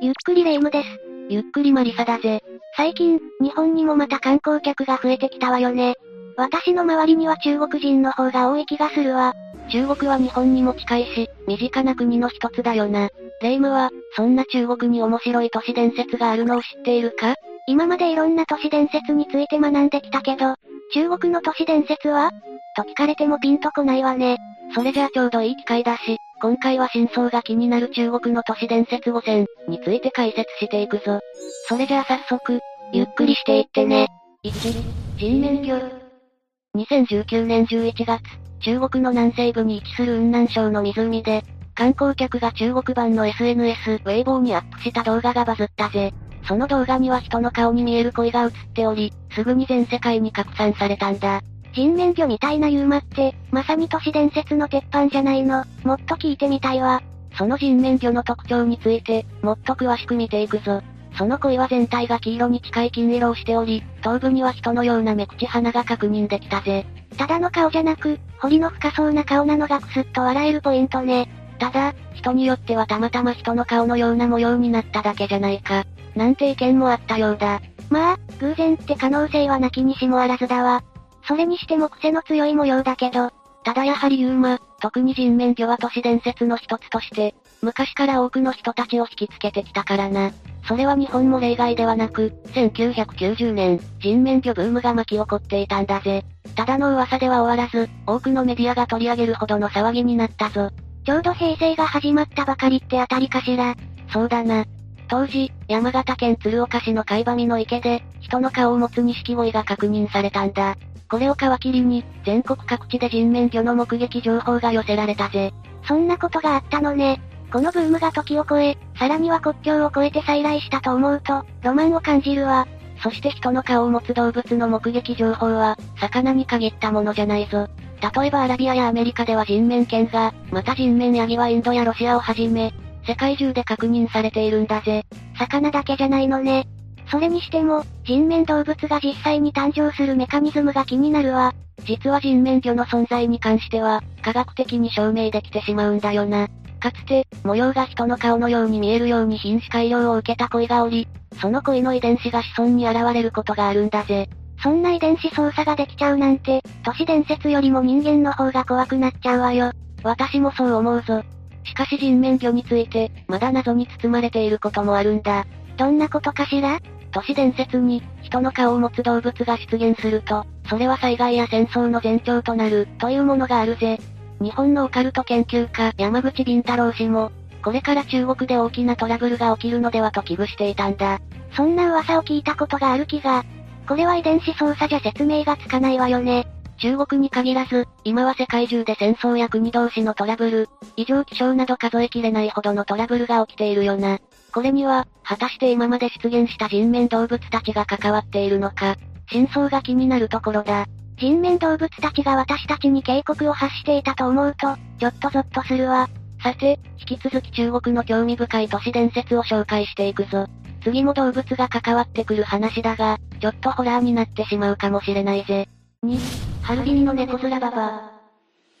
ゆっくりレ夢ムです。ゆっくりマリサだぜ。最近、日本にもまた観光客が増えてきたわよね。私の周りには中国人の方が多い気がするわ。中国は日本にも近いし、身近な国の一つだよな。レ夢ムは、そんな中国に面白い都市伝説があるのを知っているか？今までいろんな都市伝説について学んできたけど、中国の都市伝説は？と聞かれてもピンとこないわね。それじゃあちょうどいい機会だし、今回は真相が気になる中国の都市伝説5選について解説していくぞ。それじゃあ早速、ゆっくりしていってね。1、人面魚。2019年11月、中国の南西部に位置する雲南省の湖で、観光客が中国版の SNS、ウェイボーにアップした動画がバズったぜ。その動画には人の顔に見える鯉が映っており、すぐに全世界に拡散されたんだ。人面魚みたいなユーマって、まさに都市伝説の鉄板じゃないの。もっと聞いてみたいわ。その人面魚の特徴について、もっと詳しく見ていくぞ。その鯉は全体が黄色に近い金色をしており、頭部には人のような目口鼻が確認できたぜ。ただの顔じゃなく、彫りの深そうな顔なのがクスッと笑えるポイントね。ただ、人によってはたまたま人の顔のような模様になっただけじゃないか。なんて意見もあったようだ。まあ、偶然って可能性はなきにしもあらずだわ。それにしても癖の強い模様だけど、ただやはりユーマ、特に人面魚は都市伝説の一つとして、昔から多くの人たちを引きつけてきたからな。それは日本も例外ではなく、1990年、人面魚ブームが巻き起こっていたんだぜ。ただの噂では終わらず、多くのメディアが取り上げるほどの騒ぎになったぞ。ちょうど平成が始まったばかりってあたりかしら。そうだな。当時、山形県鶴岡市の海馬見の池で、人の顔を持つ錦鯉が確認されたんだ。これを皮切りに、全国各地で人面魚の目撃情報が寄せられたぜ。そんなことがあったのね。このブームが時を超え、さらには国境を越えて再来したと思うと、ロマンを感じるわ。そして人の顔を持つ動物の目撃情報は、魚に限ったものじゃないぞ。例えばアラビアやアメリカでは人面犬が、また人面ヤギはインドやロシアをはじめ、世界中で確認されているんだぜ。魚だけじゃないのね。それにしても、人面動物が実際に誕生するメカニズムが気になるわ。実は人面魚の存在に関しては、科学的に証明できてしまうんだよな。かつて、模様が人の顔のように見えるように品種改良を受けた鯉がおり、その鯉の遺伝子が子孫に現れることがあるんだぜ。そんな遺伝子操作ができちゃうなんて、都市伝説よりも人間の方が怖くなっちゃうわよ。私もそう思うぞ。しかし人面魚について、まだ謎に包まれていることもあるんだ。どんなことかしら？都市伝説に、人の顔を持つ動物が出現すると、それは災害や戦争の前兆となる、というものがあるぜ。日本のオカルト研究家、山口敏太郎氏も、これから中国で大きなトラブルが起きるのではと危惧していたんだ。そんな噂を聞いたことがある気が。これは遺伝子操作じゃ説明がつかないわよね。中国に限らず、今は世界中で戦争や国同士のトラブル、異常気象など数えきれないほどのトラブルが起きているよな。これには、果たして今まで出現した人面動物たちが関わっているのか、真相が気になるところだ。人面動物たちが私たちに警告を発していたと思うと、ちょっとゾッとするわ。さて、引き続き中国の興味深い都市伝説を紹介していくぞ。次も動物が関わってくる話だが、ちょっとホラーになってしまうかもしれないぜ。2、ハルビンの猫面ババア。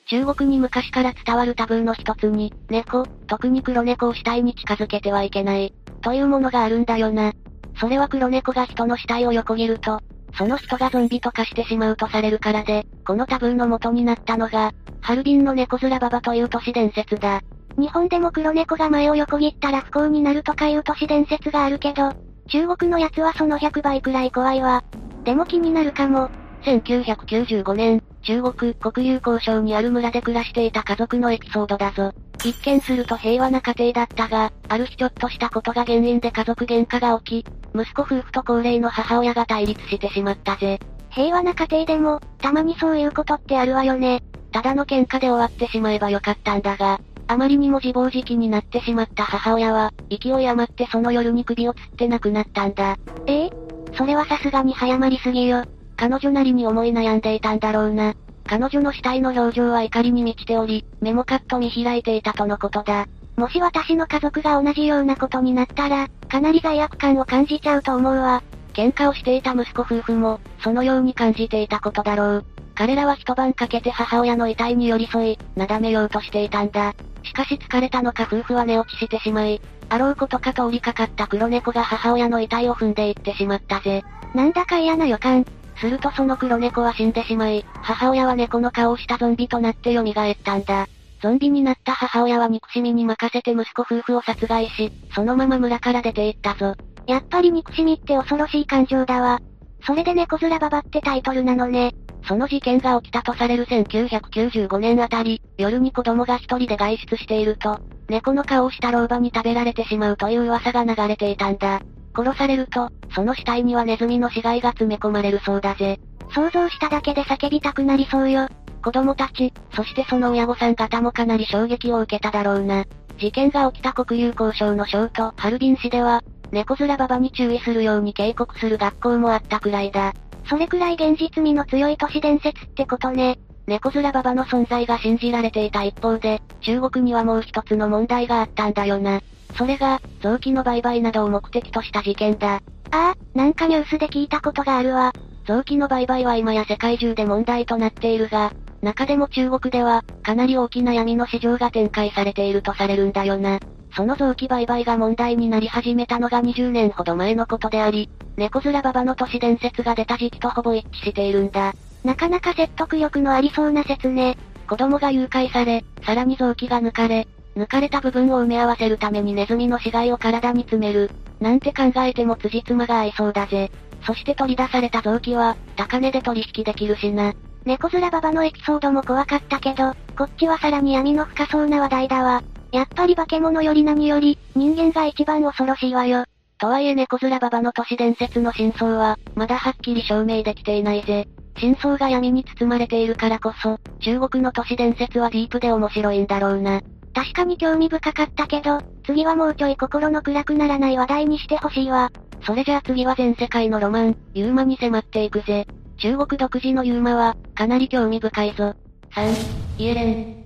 中国に昔から伝わるタブーの一つに、猫、特に黒猫を死体に近づけてはいけない、というものがあるんだよな。それは黒猫が人の死体を横切ると、その人がゾンビと化してしまうとされるからで、このタブーの元になったのが、ハルビンの猫面ババという都市伝説だ。日本でも黒猫が前を横切ったら不幸になるとかいう都市伝説があるけど、中国のやつはその100倍くらい怖いわ。でも気になるかも。1995年、中国国有交渉にある村で暮らしていた家族のエピソードだぞ。一見すると平和な家庭だったが、ある日ちょっとしたことが原因で家族喧嘩が起き、息子夫婦と高齢の母親が対立してしまったぜ。平和な家庭でも、たまにそういうことってあるわよね。ただの喧嘩で終わってしまえばよかったんだが、あまりにも自暴自棄になってしまった母親は、勢い余ってその夜に首を吊って亡くなったんだ。ええ？それはさすがに早まりすぎよ。彼女なりに思い悩んでいたんだろうな。彼女の死体の表情は怒りに満ちており、目もカッと見開いていたとのことだ。もし私の家族が同じようなことになったら、かなり罪悪感を感じちゃうと思うわ。喧嘩をしていた息子夫婦も、そのように感じていたことだろう。彼らは一晩かけて母親の遺体に寄り添い、なだめようとしていたんだ。しかし疲れたのか夫婦は寝落ちしてしまい、あろうことか通りかかった黒猫が母親の遺体を踏んでいってしまったぜ。なんだか嫌な予感。するとその黒猫は死んでしまい、母親は猫の顔をしたゾンビとなって蘇ったんだ。ゾンビになった母親は憎しみに任せて息子夫婦を殺害し、そのまま村から出て行ったぞ。やっぱり憎しみって恐ろしい感情だわ。それで猫面ババってタイトルなのね。その事件が起きたとされる1995年あたり、夜に子供が一人で外出していると、猫の顔をした老婆に食べられてしまうという噂が流れていたんだ。殺されると、その死体にはネズミの死骸が詰め込まれるそうだぜ。想像しただけで叫びたくなりそうよ。子供たち、そしてその親御さん方もかなり衝撃を受けただろうな。事件が起きた国有交渉の省都、ハルビン市では、猫面ババに注意するように警告する学校もあったくらいだ。それくらい現実味の強い都市伝説ってことね。猫面ババの存在が信じられていた一方で、中国にはもう一つの問題があったんだよな。それが、臓器の売買などを目的とした事件だ。ああ、なんかニュースで聞いたことがあるわ。臓器の売買は今や世界中で問題となっているが、中でも中国では、かなり大きな闇の市場が展開されているとされるんだよな。その臓器売買が問題になり始めたのが20年ほど前のことであり、猫面ババの都市伝説が出た時期とほぼ一致しているんだ。なかなか説得力のありそうな説ね。子供が誘拐され、さらに臓器が抜かれ、抜かれた部分を埋め合わせるためにネズミの死骸を体に詰める。なんて考えても辻褄が合いそうだぜ。そして取り出された臓器は、高値で取引できるしな。猫面ババのエピソードも怖かったけど、こっちはさらに闇の深そうな話題だわ。やっぱり化け物より何より、人間が一番恐ろしいわよ。とはいえ猫面ババの都市伝説の真相は、まだはっきり証明できていないぜ。真相が闇に包まれているからこそ、中国の都市伝説はディープで面白いんだろうな。確かに興味深かったけど、次はもうちょい心の暗くならない話題にしてほしいわ。それじゃあ次は全世界のロマン、ユーマに迫っていくぜ。中国独自のユーマは、かなり興味深いぞ。3、イエレン。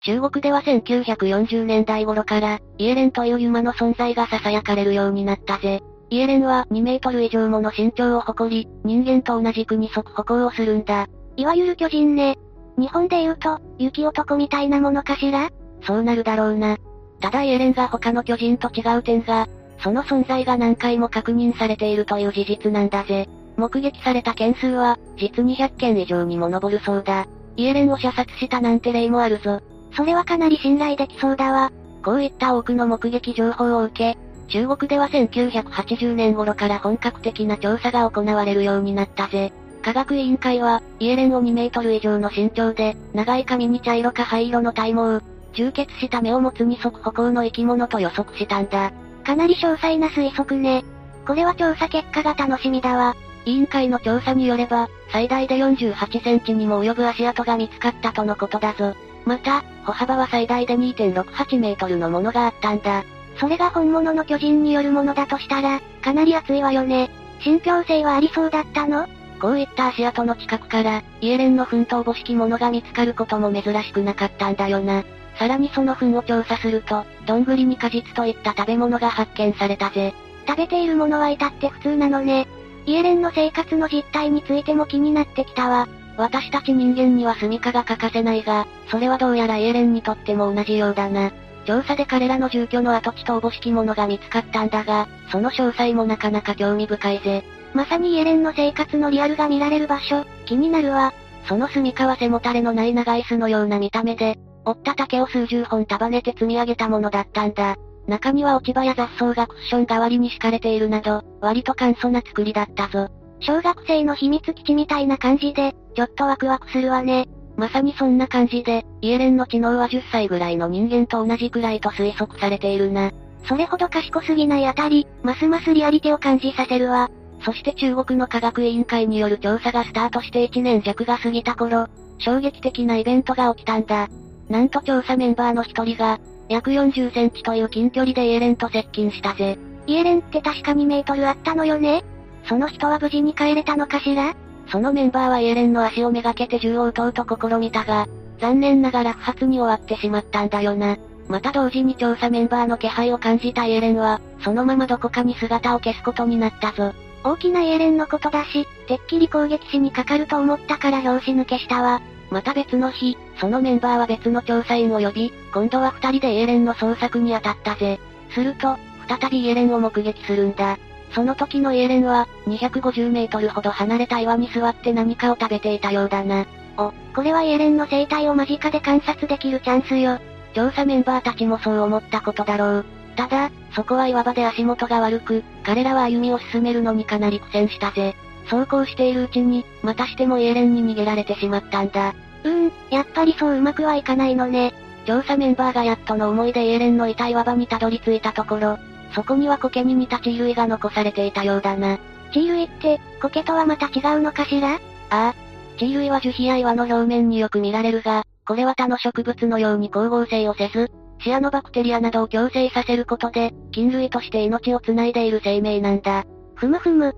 中国では1940年代頃から、イエレンというユーマの存在が囁かれるようになったぜ。イエレンは2メートル以上もの身長を誇り、人間と同じく二足歩行をするんだ。いわゆる巨人ね。日本で言うと、雪男みたいなものかしら？そうなるだろうな。ただイエレンが他の巨人と違う点が、その存在が何回も確認されているという事実なんだぜ。目撃された件数は、実に100件以上にも上るそうだ。イエレンを射殺したなんて例もあるぞ。それはかなり信頼できそうだわ。こういった多くの目撃情報を受け、中国では1980年頃から本格的な調査が行われるようになったぜ。科学委員会は、イエレンを2メートル以上の身長で、長い髪に茶色か灰色の体毛、充血した目を持つ二足歩行の生き物と予測したんだ。かなり詳細な推測ね。これは調査結果が楽しみだわ。委員会の調査によれば、最大で48センチにも及ぶ足跡が見つかったとのことだぞ。また、歩幅は最大で2.68メートルのものがあったんだ。それが本物の巨人によるものだとしたら、かなり熱いわよね。信憑性はありそうだったの？こういった足跡の近くから、イエレンの奮闘母式物が見つかることも珍しくなかったんだよな。さらにその糞を調査すると、どんぐりに果実といった食べ物が発見されたぜ。食べているものは至って普通なのね。イエレンの生活の実態についても気になってきたわ。私たち人間には住処が欠かせないが、それはどうやらイエレンにとっても同じようだな。調査で彼らの住居の跡地とおぼしきものが見つかったんだが、その詳細もなかなか興味深いぜ。まさにイエレンの生活のリアルが見られる場所、気になるわ。その住処は背もたれのない長い巣のような見た目で、折った竹を数十本束ねて積み上げたものだったんだ。中には落ち葉や雑草がクッション代わりに敷かれているなど、割と簡素な作りだったぞ。小学生の秘密基地みたいな感じで、ちょっとワクワクするわね。まさにそんな感じで、イエレンの知能は10歳ぐらいの人間と同じくらいと推測されているな。それほど賢すぎないあたり、ますますリアリティを感じさせるわ。そして中国の科学委員会による調査がスタートして1年弱が過ぎた頃、衝撃的なイベントが起きたんだ。なんと調査メンバーの一人が、約40センチという近距離でイエレンと接近したぜ。イエレンって確か2メートルあったのよねその人は無事に帰れたのかしら？そのメンバーはイエレンの足をめがけて銃を撃とうと試みたが、残念ながら不発に終わってしまったんだよな。また同時に調査メンバーの気配を感じたイエレンは、そのままどこかに姿を消すことになったぞ。大きなイエレンのことだし、てっきり攻撃しにかかると思ったから拍子抜けしたわ。また別の日、そのメンバーは別の調査員を呼び、今度は二人でイエレンの捜索に当たったぜ。すると、再びイエレンを目撃するんだ。その時のイエレンは、250メートルほど離れた岩に座って何かを食べていたようだな。お、これはイエレンの生態を間近で観察できるチャンスよ。調査メンバーたちもそう思ったことだろう。ただ、そこは岩場で足元が悪く、彼らは歩みを進めるのにかなり苦戦したぜ。そうこうしているうちに、またしてもイエレンに逃げられてしまったんだ。うーん、やっぱりそううまくはいかないのね。調査メンバーがやっとの思いでイエレンのいた岩場にたどり着いたところ、そこには苔に似た地衣類が残されていたようだな。地衣類って、苔とはまた違うのかしら？ああ。地衣類は樹皮や岩の表面によく見られるが、これは他の植物のように光合成をせず、シアノバクテリアなどを共生させることで、菌類として命を繋いでいる生命なんだ。ふむふむ。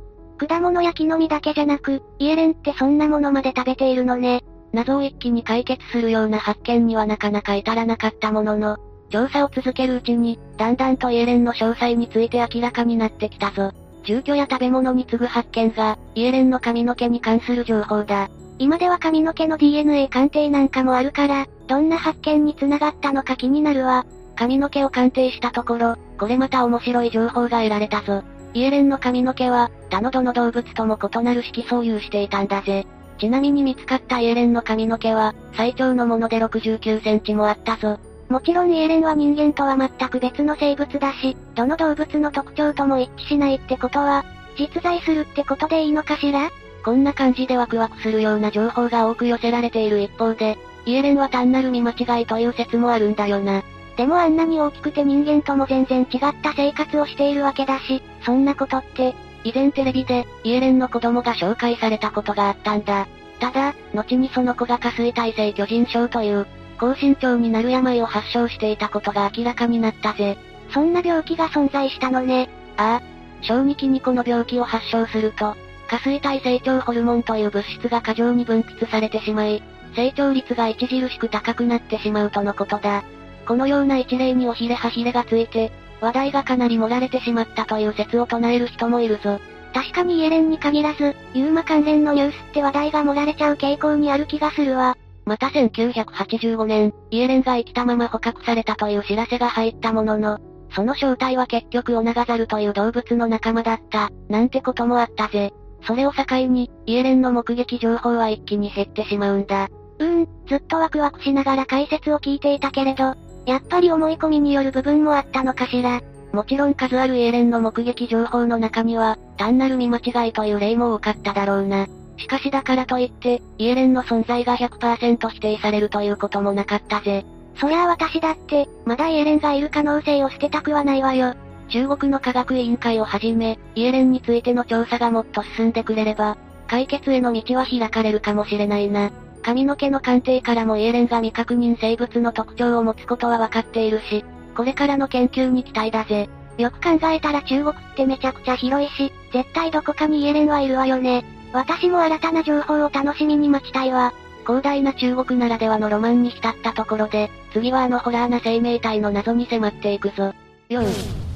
果物や木の実だけじゃなく、イエレンってそんなものまで食べているのね。謎を一気に解決するような発見にはなかなか至らなかったものの、調査を続けるうちに、だんだんとイエレンの詳細について明らかになってきたぞ。住居や食べ物に次ぐ発見が、イエレンの髪の毛に関する情報だ。今では髪の毛の DNA 鑑定なんかもあるから、どんな発見に繋がったのか気になるわ。髪の毛を鑑定したところ、これまた面白い情報が得られたぞ。イエレンの髪の毛は、他のどの動物とも異なる色素を有していたんだぜ。ちなみに見つかったイエレンの髪の毛は、最長のもので69センチもあったぞ。もちろんイエレンは人間とは全く別の生物だし、どの動物の特徴とも一致しないってことは、実在するってことでいいのかしら？こんな感じでワクワクするような情報が多く寄せられている一方で、イエレンは単なる見間違いという説もあるんだよな。でもあんなに大きくて人間とも全然違った生活をしているわけだし、そんなことって、以前テレビで、イエレンの子供が紹介されたことがあったんだ。ただ、後にその子が下垂体性巨人症という、高身長になる病を発症していたことが明らかになったぜ。そんな病気が存在したのね。ああ。小児期にこの病気を発症すると、下垂体成長ホルモンという物質が過剰に分泌されてしまい、成長率が著しく高くなってしまうとのことだ。このような一例におひれはひれがついて、話題がかなり盛られてしまったという説を唱える人もいるぞ。確かにイエレンに限らず、ユーマ関連のニュースって話題が盛られちゃう傾向にある気がするわ。また1985年、イエレンが生きたまま捕獲されたという知らせが入ったものの、その正体は結局オナガザルという動物の仲間だった、なんてこともあったぜ。それを境に、イエレンの目撃情報は一気に減ってしまうんだ。うーん、ずっとワクワクしながら解説を聞いていたけれど、やっぱり思い込みによる部分もあったのかしら。もちろん数あるイエレンの目撃情報の中には、単なる見間違いという例も多かっただろうな。しかしだからといって、イエレンの存在が100%否定されるということもなかったぜ。そりゃあ私だって、まだイエレンがいる可能性を捨てたくはないわよ。中国の科学委員会をはじめ、イエレンについての調査がもっと進んでくれれば、解決への道は開かれるかもしれないな。髪の毛の鑑定からもイエレンが未確認生物の特徴を持つことは分かっているし、これからの研究に期待だぜ。よく考えたら中国ってめちゃくちゃ広いし、絶対どこかにイエレンはいるわよね。私も新たな情報を楽しみに待ちたいわ。広大な中国ならではのロマンに浸ったところで、次はあのホラーな生命体の謎に迫っていくぞ。4、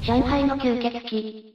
上海の吸血鬼。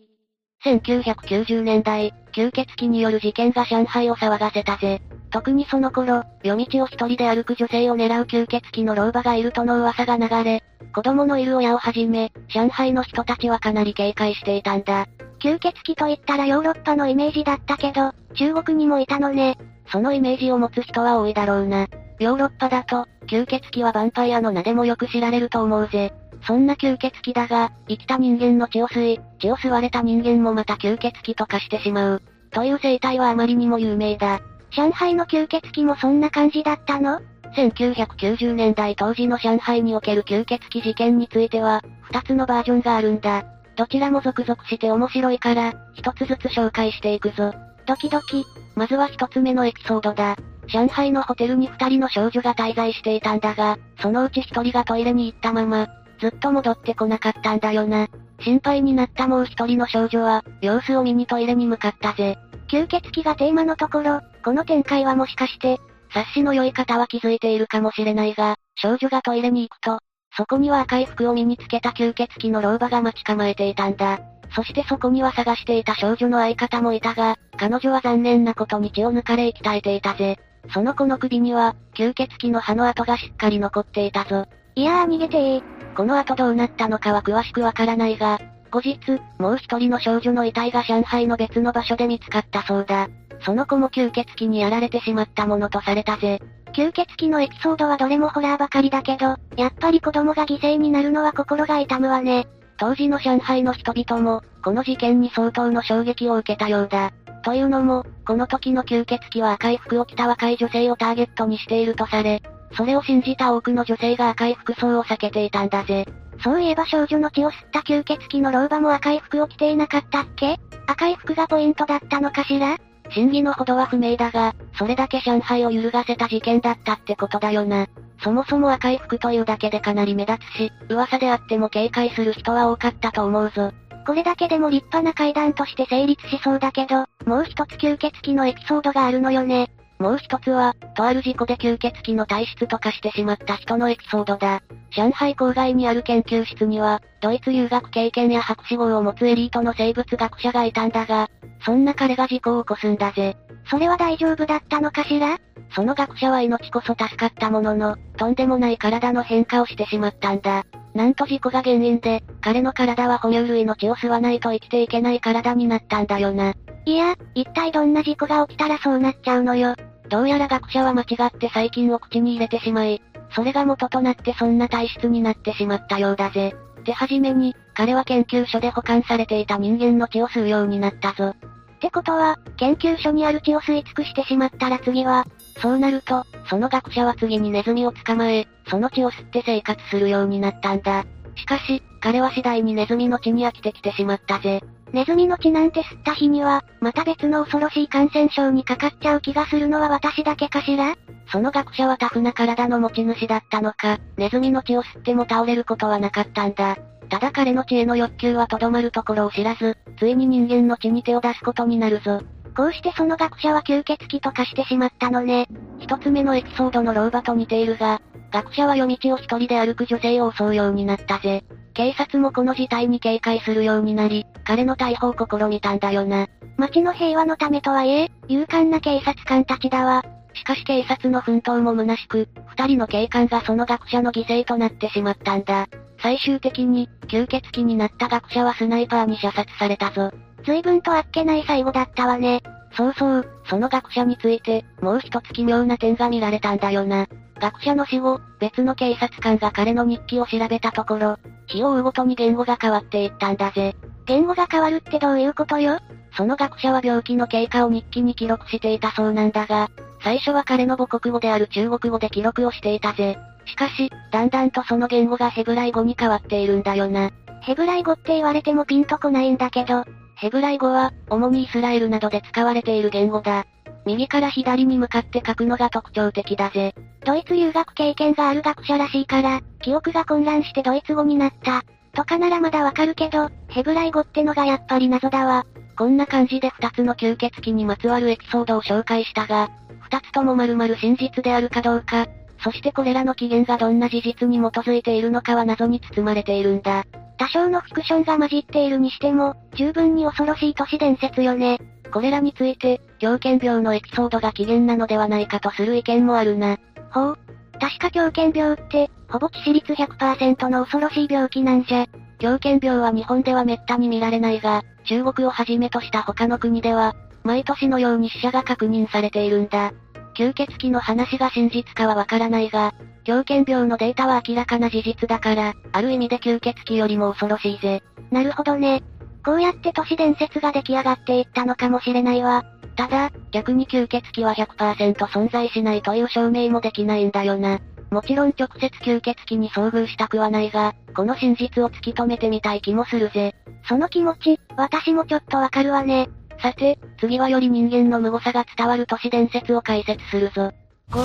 1990年代、吸血鬼による事件が上海を騒がせたぜ。特にその頃、夜道を一人で歩く女性を狙う吸血鬼の老婆がいるとの噂が流れ、子供のいる親をはじめ、上海の人たちはかなり警戒していたんだ。吸血鬼と言ったらヨーロッパのイメージだったけど、中国にもいたのね。そのイメージを持つ人は多いだろうな。ヨーロッパだと、吸血鬼はヴァンパイアの名でもよく知られると思うぜ。そんな吸血鬼だが、生きた人間の血を吸い、血を吸われた人間もまた吸血鬼と化してしまう。という生態はあまりにも有名だ。上海の吸血鬼もそんな感じだったの ?1990 年代当時の上海における吸血鬼事件については、二つのバージョンがあるんだ。どちらも続々して面白いから、一つずつ紹介していくぞ。ドキドキ。まずは一つ目のエピソードだ。上海のホテルに二人の少女が滞在していたんだが、そのうち一人がトイレに行ったまま、ずっと戻ってこなかったんだよな。心配になったもう一人の少女は、様子を見にトイレに向かったぜ。吸血鬼がテーマのところ、この展開はもしかして、察しの良い方は気づいているかもしれないが、少女がトイレに行くと、そこには赤い服を身につけた吸血鬼の老婆が待ち構えていたんだ。そしてそこには探していた少女の相方もいたが、彼女は残念なことに血を抜かれ息絶えていたぜ。その子の首には、吸血鬼の歯の跡がしっかり残っていたぞ。いやー逃げてー。この後どうなったのかは詳しくわからないが、後日、もう一人の少女の遺体が上海の別の場所で見つかったそうだ。その子も吸血鬼にやられてしまったものとされたぜ。吸血鬼のエピソードはどれもホラーばかりだけど、やっぱり子供が犠牲になるのは心が痛むわね。当時の上海の人々も、この事件に相当の衝撃を受けたようだ。というのも、この時の吸血鬼は赤い服を着た若い女性をターゲットにしているとされ、それを信じた多くの女性が赤い服装を避けていたんだぜ。そういえば少女の血を吸った吸血鬼の老婆も赤い服を着ていなかったっけ？赤い服がポイントだったのかしら？真偽のほどは不明だが、それだけ上海を揺るがせた事件だったってことだよな。そもそも赤い服というだけでかなり目立つし、噂であっても警戒する人は多かったと思うぞ。これだけでも立派な階段として成立しそうだけど、もう一つ吸血鬼のエピソードがあるのよね。もう一つは、とある事故で吸血鬼の体質と化してしまった人のエピソードだ。上海郊外にある研究室には、ドイツ留学経験や博士号を持つエリートの生物学者がいたんだが、そんな彼が事故を起こすんだぜ。それは大丈夫だったのかしら？その学者は命こそ助かったものの、とんでもない体の変化をしてしまったんだ。なんと事故が原因で、彼の体は哺乳類の血を吸わないと生きていけない体になったんだよな。いや、一体どんな事故が起きたらそうなっちゃうのよ。どうやら学者は間違って細菌を口に入れてしまい、それが元となってそんな体質になってしまったようだぜ。手始めに、彼は研究所で保管されていた人間の血を吸うようになったぞ。ってことは、研究所にある血を吸い尽くしてしまったら次は、そうなると、その学者は次にネズミを捕まえ、その血を吸って生活するようになったんだ。しかし、彼は次第にネズミの血に飽きてきてしまったぜ。ネズミの血なんて吸った日には、また別の恐ろしい感染症にかかっちゃう気がするのは私だけかしら？その学者はタフな体の持ち主だったのか、ネズミの血を吸っても倒れることはなかったんだ。ただ彼の血への欲求はとどまるところを知らず、ついに人間の血に手を出すことになるぞ。こうしてその学者は吸血鬼と化してしまったのね。一つ目のエピソードの老婆と似ているが、学者は夜道を一人で歩く女性を襲うようになったぜ。警察もこの事態に警戒するようになり、彼の逮捕を試みたんだよな。街の平和のためとはいえ、勇敢な警察官たちだわ。しかし警察の奮闘も虚しく、二人の警官がその学者の犠牲となってしまったんだ。最終的に、吸血鬼になった学者はスナイパーに射殺されたぞ。随分とあっけない最後だったわね。そうそう、その学者について、もう一つ奇妙な点が見られたんだよな。学者の死後、別の警察官が彼の日記を調べたところ、日を追うごとに言語が変わっていったんだぜ。言語が変わるってどういうことよ？その学者は病気の経過を日記に記録していたそうなんだが、最初は彼の母国語である中国語で記録をしていたぜ。しかし、だんだんとその言語がヘブライ語に変わっているんだよな。ヘブライ語って言われてもピンとこないんだけど、ヘブライ語は、主にイスラエルなどで使われている言語だ。右から左に向かって書くのが特徴的だぜ。ドイツ留学経験がある学者らしいから、記憶が混乱してドイツ語になった。とかならまだわかるけど、ヘブライ語ってのがやっぱり謎だわ。こんな感じで二つの吸血鬼にまつわるエピソードを紹介したが、二つとも丸々真実であるかどうか、そしてこれらの起源がどんな事実に基づいているのかは謎に包まれているんだ。多少のフィクションが混じっているにしても、十分に恐ろしい都市伝説よね。これらについて、狂犬病のエピソードが起源なのではないかとする意見もあるな。ほう。確か狂犬病って、ほぼ致死率100%の恐ろしい病気なんじゃ。狂犬病は日本では滅多に見られないが、中国をはじめとした他の国では、毎年のように死者が確認されているんだ。吸血鬼の話が真実かはわからないが、狂犬病のデータは明らかな事実だから、ある意味で吸血鬼よりも恐ろしいぜ。なるほどね。こうやって都市伝説が出来上がっていったのかもしれないわ。ただ、逆に吸血鬼は100%存在しないという証明もできないんだよな。もちろん直接吸血鬼に遭遇したくはないが、この真実を突き止めてみたい気もするぜ。その気持ち、私もちょっとわかるわね。さて、次はより人間の無誤さが伝わる都市伝説を解説するぞ。5、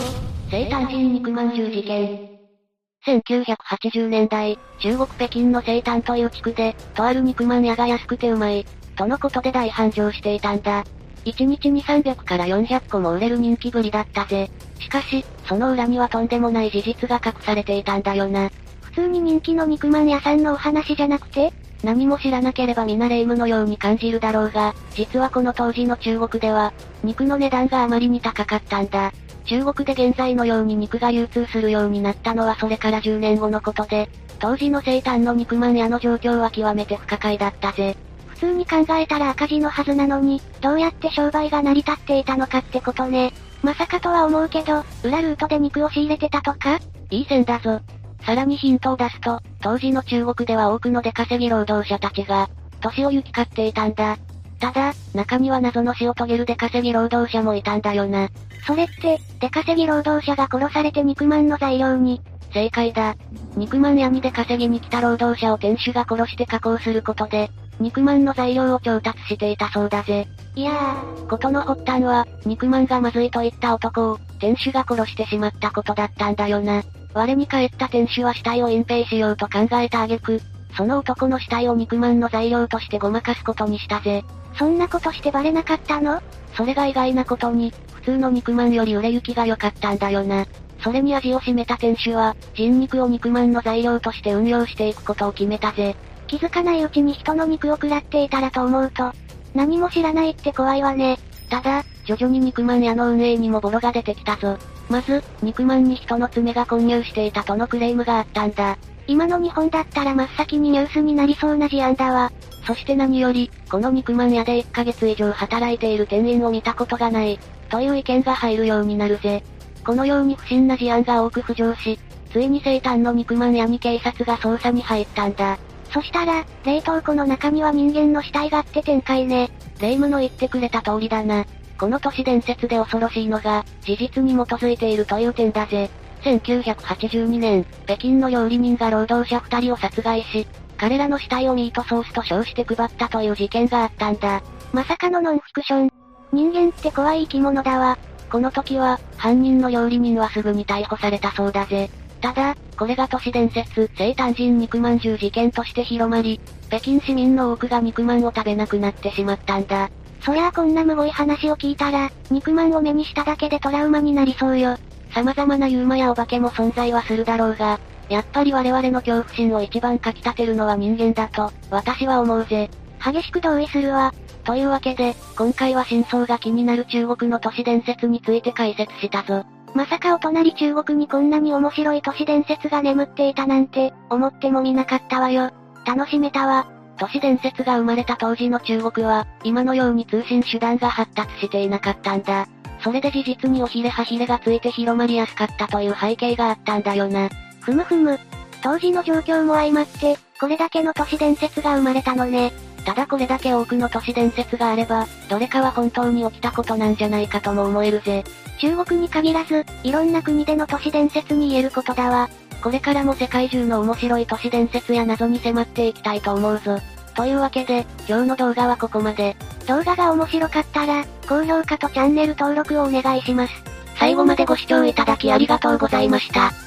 生誕人肉まんじゅう事件。1980年代、中国北京の生誕という地区で、とある肉まん屋が安くてうまい、とのことで大繁盛していたんだ。1日に300から400個も売れる人気ぶりだったぜ。しかし、その裏にはとんでもない事実が隠されていたんだよな。普通に人気の肉まん屋さんのお話じゃなくて？何も知らなければ皆霊夢のように感じるだろうが、実はこの当時の中国では、肉の値段があまりに高かったんだ。中国で現在のように肉が流通するようになったのはそれから10年後のことで、当時の生誕の肉まん屋の状況は極めて不可解だったぜ。普通に考えたら赤字のはずなのに、どうやって商売が成り立っていたのかってことね。まさかとは思うけど、裏ルートで肉を仕入れてたとか？いい線だぞ。さらにヒントを出すと、当時の中国では多くの出稼ぎ労働者たちが、年を行き交っていたんだ。ただ、中には謎の死を遂げる出稼ぎ労働者もいたんだよな。それって、出稼ぎ労働者が殺されて肉まんの材料に。正解だ。肉まん屋に出稼ぎに来た労働者を店主が殺して加工することで、肉まんの材料を調達していたそうだぜ。いやー、ことの発端は、肉まんがまずいと言った男を、店主が殺してしまったことだったんだよな。我に帰った店主は死体を隠蔽しようと考えた挙句、その男の死体を肉まんの材料としてごまかすことにしたぜ。そんなことしてバレなかったの？それが意外なことに、普通の肉まんより売れ行きが良かったんだよな。それに味を占めた店主は、人肉を肉まんの材料として運用していくことを決めたぜ。気づかないうちに人の肉を食らっていたらと思うと、何も知らないって怖いわね。ただ、徐々に肉まん屋の運営にもボロが出てきたぞ。まず、肉まんに人の爪が混入していたとのクレームがあったんだ。今の日本だったら真っ先にニュースになりそうな事案だわ。そして何より、この肉まん屋で1ヶ月以上働いている店員を見たことがない、という意見が入るようになるぜ。このように不審な事案が多く浮上し、ついに生誕の肉まん屋に警察が捜査に入ったんだ。そしたら、冷凍庫の中には人間の死体があって展開ね。霊夢の言ってくれた通りだな。この都市伝説で恐ろしいのが、事実に基づいているという点だぜ。1982年、北京の料理人が労働者2人を殺害し、彼らの死体をミートソースと称して配ったという事件があったんだ。まさかのノンフィクション。人間って怖い生き物だわ。この時は、犯人の料理人はすぐに逮捕されたそうだぜ。ただ、これが都市伝説、生誕人肉まんじゅう事件として広まり、北京市民の多くが肉まんを食べなくなってしまったんだ。そりゃあこんなむごい話を聞いたら、肉まんを目にしただけでトラウマになりそうよ。様々なユーマやお化けも存在はするだろうが、やっぱり我々の恐怖心を一番かき立てるのは人間だと、私は思うぜ。激しく同意するわ。というわけで、今回は真相が気になる中国の都市伝説について解説したぞ。まさかお隣中国にこんなに面白い都市伝説が眠っていたなんて、思ってもみなかったわよ。楽しめたわ。都市伝説が生まれた当時の中国は、今のように通信手段が発達していなかったんだ。それで事実におひれはひれがついて広まりやすかったという背景があったんだよな。ふむふむ。当時の状況も相まって、これだけの都市伝説が生まれたのね。ただこれだけ多くの都市伝説があれば、どれかは本当に起きたことなんじゃないかとも思えるぜ。中国に限らず、いろんな国での都市伝説に言えることだわ。これからも世界中の面白い都市伝説や謎に迫っていきたいと思うぞ。というわけで、今日の動画はここまで。動画が面白かったら、高評価とチャンネル登録をお願いします。最後までご視聴いただきありがとうございました。